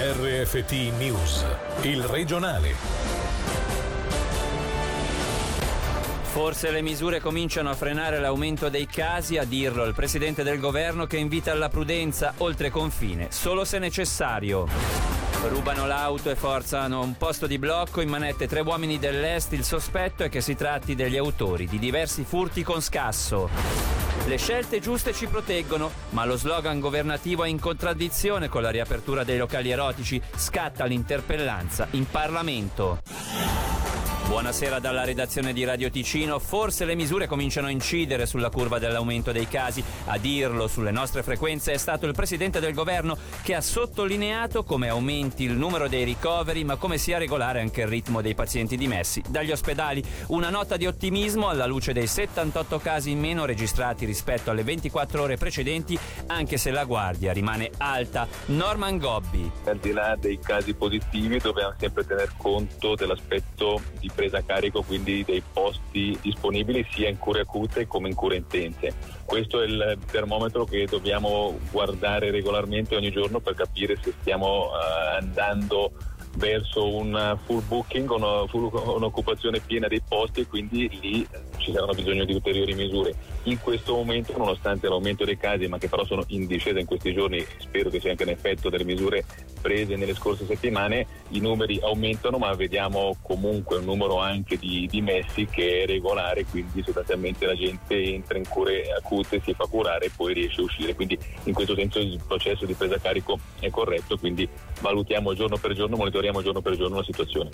RFT News, il regionale. Forse le misure cominciano a frenare l'aumento dei casi, a dirlo il presidente del governo che invita alla prudenza oltre confine, solo se necessario. Rubano l'auto e forzano un posto di blocco in manette tre uomini dell'Est. Il sospetto è che si tratti degli autori di diversi furti con scasso. Le scelte giuste ci proteggono, ma lo slogan governativo è in contraddizione con la riapertura dei locali erotici. Scatta l'interpellanza in Parlamento. Buonasera dalla redazione di Radio Ticino. Forse le misure cominciano a incidere sulla curva dell'aumento dei casi. A dirlo sulle nostre frequenze è stato il presidente del governo che ha sottolineato come aumenti il numero dei ricoveri, ma come sia regolare anche il ritmo dei pazienti dimessi dagli ospedali. Una nota di ottimismo alla luce dei 78 casi in meno registrati rispetto alle 24 ore precedenti, anche se la guardia rimane alta. Norman Gobbi. Al di là dei casi positivi dobbiamo sempre tener conto dell'aspetto di presa a carico quindi dei posti disponibili sia in cure acute come in cure intense. Questo è il termometro che dobbiamo guardare regolarmente ogni giorno per capire se stiamo uh, andando verso un full booking, una full, un'occupazione piena dei posti e quindi lì ci saranno bisogno di ulteriori misure. In questo momento, nonostante l'aumento dei casi, ma che però sono in discesa in questi giorni, spero che sia anche un effetto delle misure prese nelle scorse settimane, i numeri aumentano, ma vediamo comunque un numero anche di dimessi che è regolare, quindi sostanzialmente la gente entra in cure acute, si fa curare e poi riesce a uscire. Quindi in questo senso il processo di presa a carico è corretto, quindi valutiamo giorno per giorno, monitoriamo giorno per giorno la situazione.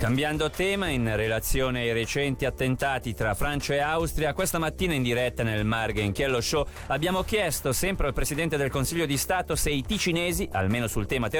Cambiando tema, in relazione ai recenti attentati tra Francia e Austria, questa mattina in diretta nel Marghenchiello Show abbiamo chiesto sempre al Presidente del Consiglio di Stato se i ticinesi, almeno sul tema terrorismo,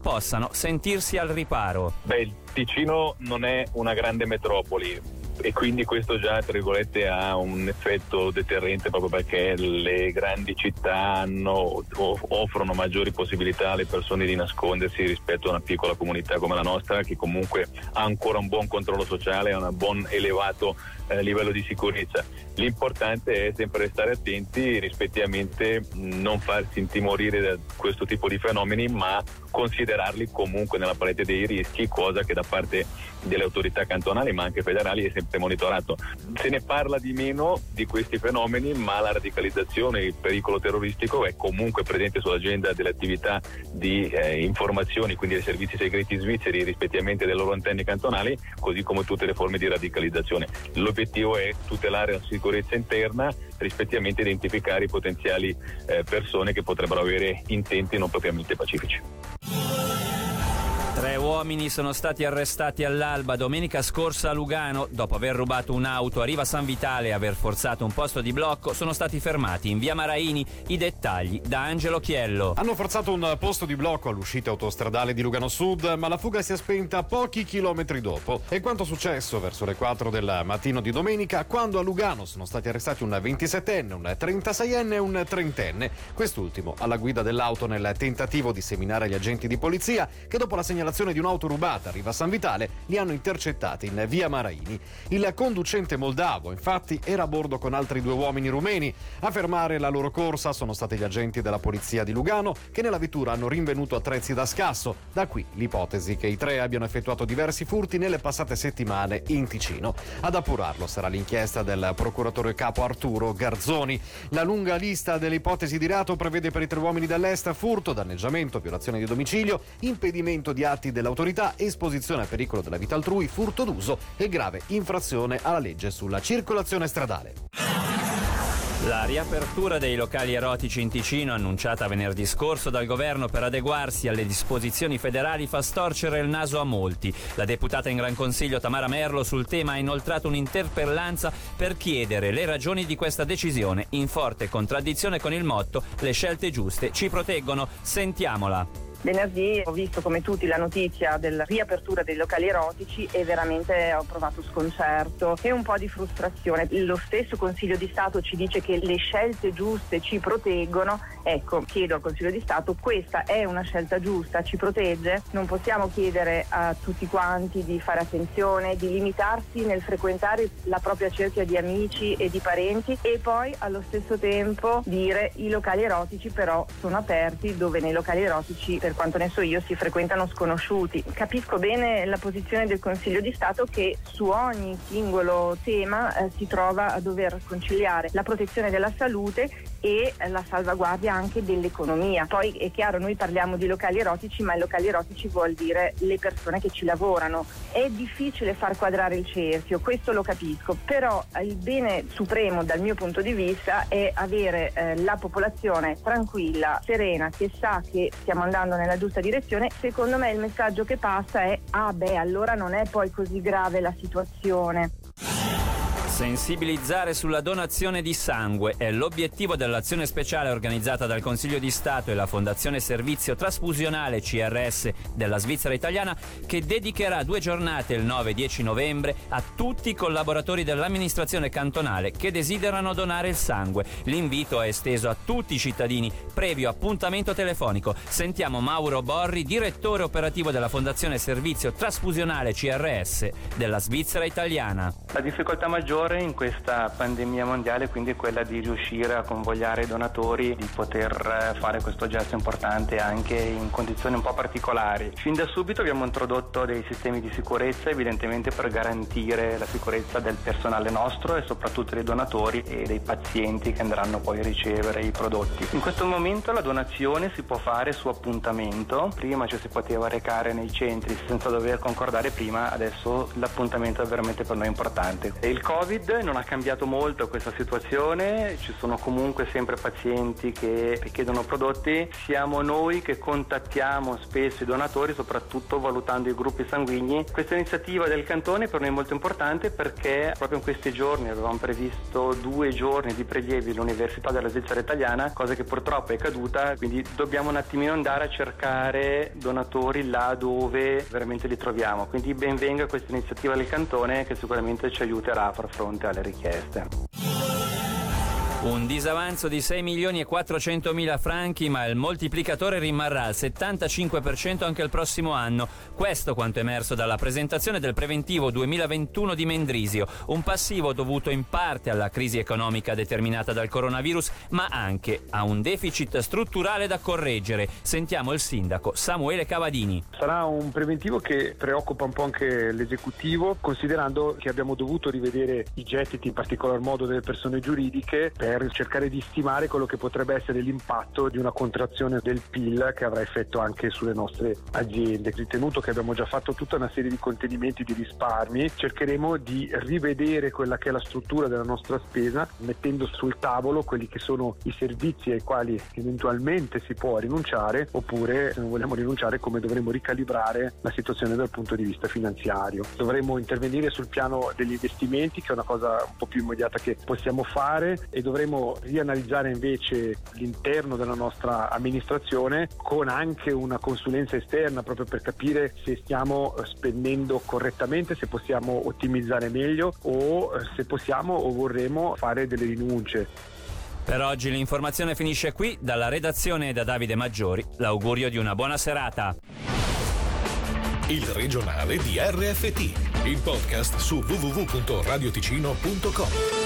possano sentirsi al riparo. Beh, il Ticino non è una grande metropoli, e quindi questo già tra virgolette ha un effetto deterrente proprio perché le grandi città hanno, offrono maggiori possibilità alle persone di nascondersi rispetto a una piccola comunità come la nostra che comunque ha ancora un buon controllo sociale, ha un buon elevato eh, livello di sicurezza. L'importante è sempre stare attenti rispettivamente non farsi intimorire da questo tipo di fenomeni ma considerarli comunque nella parete dei rischi, cosa che da parte delle autorità cantonali ma anche federali è sempre monitorato. Se ne parla di meno di questi fenomeni, ma la radicalizzazione, il pericolo terroristico è comunque presente sull'agenda delle attività di eh, informazioni, quindi dei servizi segreti svizzeri rispettivamente delle loro antenne cantonali, così come tutte le forme di radicalizzazione. L'obiettivo è tutelare la sicurezza interna, rispettivamente identificare i potenziali eh, persone che potrebbero avere intenti non propriamente pacifici. Tre uomini sono stati arrestati all'alba domenica scorsa a Lugano. Dopo aver rubato un'auto a Riva San Vitale e aver forzato un posto di blocco, sono stati fermati in via Maraini. I dettagli da Angelo Chiello. Hanno forzato un posto di blocco all'uscita autostradale di Lugano Sud, ma la fuga si è spenta pochi chilometri dopo. E quanto successo verso le 4 del mattino di domenica, quando a Lugano sono stati arrestati un 27enne, un 36enne e un 30enne. Quest'ultimo alla guida dell'auto nel tentativo di seminare gli agenti di polizia che dopo la segnalazione di un'auto rubata a Riva San Vitale li hanno intercettati in via Maraini. Il conducente moldavo, infatti, era a bordo con altri due uomini rumeni. A fermare la loro corsa sono stati gli agenti della polizia di Lugano che nella vettura hanno rinvenuto attrezzi da scasso. Da qui l'ipotesi che i tre abbiano effettuato diversi furti nelle passate settimane in Ticino. Ad appurarlo sarà l'inchiesta del procuratore capo Arturo Garzoni. La lunga lista delle ipotesi di reato prevede per i tre uomini dell'Est furto, danneggiamento, violazione di domicilio, impedimento di atti atti dell'autorità, esposizione a pericolo della vita altrui, furto d'uso e grave infrazione alla legge sulla circolazione stradale. La riapertura dei locali erotici in Ticino, annunciata venerdì scorso dal governo per adeguarsi alle disposizioni federali, fa storcere il naso a molti. La deputata in Gran Consiglio Tamara Merlo sul tema ha inoltrato un'interpellanza per chiedere le ragioni di questa decisione, in forte contraddizione con il motto Le scelte giuste ci proteggono. Sentiamola. Venerdì ho visto come tutti la notizia della riapertura dei locali erotici e veramente ho provato sconcerto e un po' di frustrazione. Lo stesso Consiglio di Stato ci dice che le scelte giuste ci proteggono. Ecco, chiedo al Consiglio di Stato, questa è una scelta giusta, ci protegge? Non possiamo chiedere a tutti quanti di fare attenzione, di limitarsi nel frequentare la propria cerchia di amici e di parenti e poi allo stesso tempo dire i locali erotici però sono aperti dove nei locali erotici per per quanto ne so io, si frequentano sconosciuti. Capisco bene la posizione del Consiglio di Stato che su ogni singolo tema eh, si trova a dover conciliare la protezione della salute e la salvaguardia anche dell'economia. Poi è chiaro, noi parliamo di locali erotici, ma i locali erotici vuol dire le persone che ci lavorano. È difficile far quadrare il cerchio, questo lo capisco, però il bene supremo dal mio punto di vista è avere eh, la popolazione tranquilla, serena, che sa che stiamo andando nella giusta direzione. Secondo me il messaggio che passa è ah beh, allora non è poi così grave la situazione. Sensibilizzare sulla donazione di sangue è l'obiettivo dell'azione speciale organizzata dal Consiglio di Stato e la Fondazione Servizio Trasfusionale CRS della Svizzera italiana che dedicherà due giornate il 9 e 10 novembre a tutti i collaboratori dell'amministrazione cantonale che desiderano donare il sangue. L'invito è esteso a tutti i cittadini previo appuntamento telefonico. Sentiamo Mauro Borri, direttore operativo della Fondazione Servizio Trasfusionale CRS della Svizzera italiana. La difficoltà maggiore maggiore in questa pandemia mondiale quindi quella di riuscire a convogliare i donatori, di poter eh, fare questo gesto importante anche in condizioni un po' particolari. Fin da subito abbiamo introdotto dei sistemi di sicurezza evidentemente per garantire la sicurezza del personale nostro e soprattutto dei donatori e dei pazienti che andranno poi a ricevere i prodotti. In questo momento la donazione si può fare su appuntamento, prima ci si poteva recare nei centri senza dover concordare prima, adesso l'appuntamento è veramente per noi importante. E il Covid Covid non ha cambiato molto questa situazione, ci sono comunque sempre pazienti che richiedono prodotti, siamo noi che contattiamo spesso i donatori, soprattutto valutando i gruppi sanguigni. Questa iniziativa del cantone per noi è molto importante perché proprio in questi giorni avevamo previsto due giorni di prelievi all'Università della Svizzera Italiana, cosa che purtroppo è caduta, quindi dobbiamo un attimino andare a cercare donatori là dove veramente li troviamo. Quindi ben venga questa iniziativa del cantone che sicuramente ci aiuterà a far fronte fronte alle richieste. Un disavanzo di 6 milioni e 400 mila franchi, ma il moltiplicatore rimarrà al 75% anche il prossimo anno. Questo quanto emerso dalla presentazione del preventivo 2021 di Mendrisio, un passivo dovuto in parte alla crisi economica determinata dal coronavirus, ma anche a un deficit strutturale da correggere. Sentiamo il sindaco Samuele Cavadini. Sarà un preventivo che preoccupa un po' anche l'esecutivo, considerando che abbiamo dovuto rivedere i gettiti, in particolar modo delle persone giuridiche, per per cercare di stimare quello che potrebbe essere l'impatto di una contrazione del PIL che avrà effetto anche sulle nostre aziende. Ritenuto che abbiamo già fatto tutta una serie di contenimenti di risparmi, cercheremo di rivedere quella che è la struttura della nostra spesa, mettendo sul tavolo quelli che sono i servizi ai quali eventualmente si può rinunciare, oppure se non vogliamo rinunciare come dovremo ricalibrare la situazione dal punto di vista finanziario. Dovremo intervenire sul piano degli investimenti, che è una cosa un po' più immediata che possiamo fare e dovremo dovremo rianalizzare invece l'interno della nostra amministrazione con anche una consulenza esterna proprio per capire se stiamo eh, spendendo correttamente, se possiamo ottimizzare meglio o eh, se possiamo o vorremmo fare delle rinunce. Per oggi l'informazione finisce qui, dalla redazione da Davide Maggiori. L'augurio di una buona serata. Il regionale di RFT, il podcast su www.radioticino.com.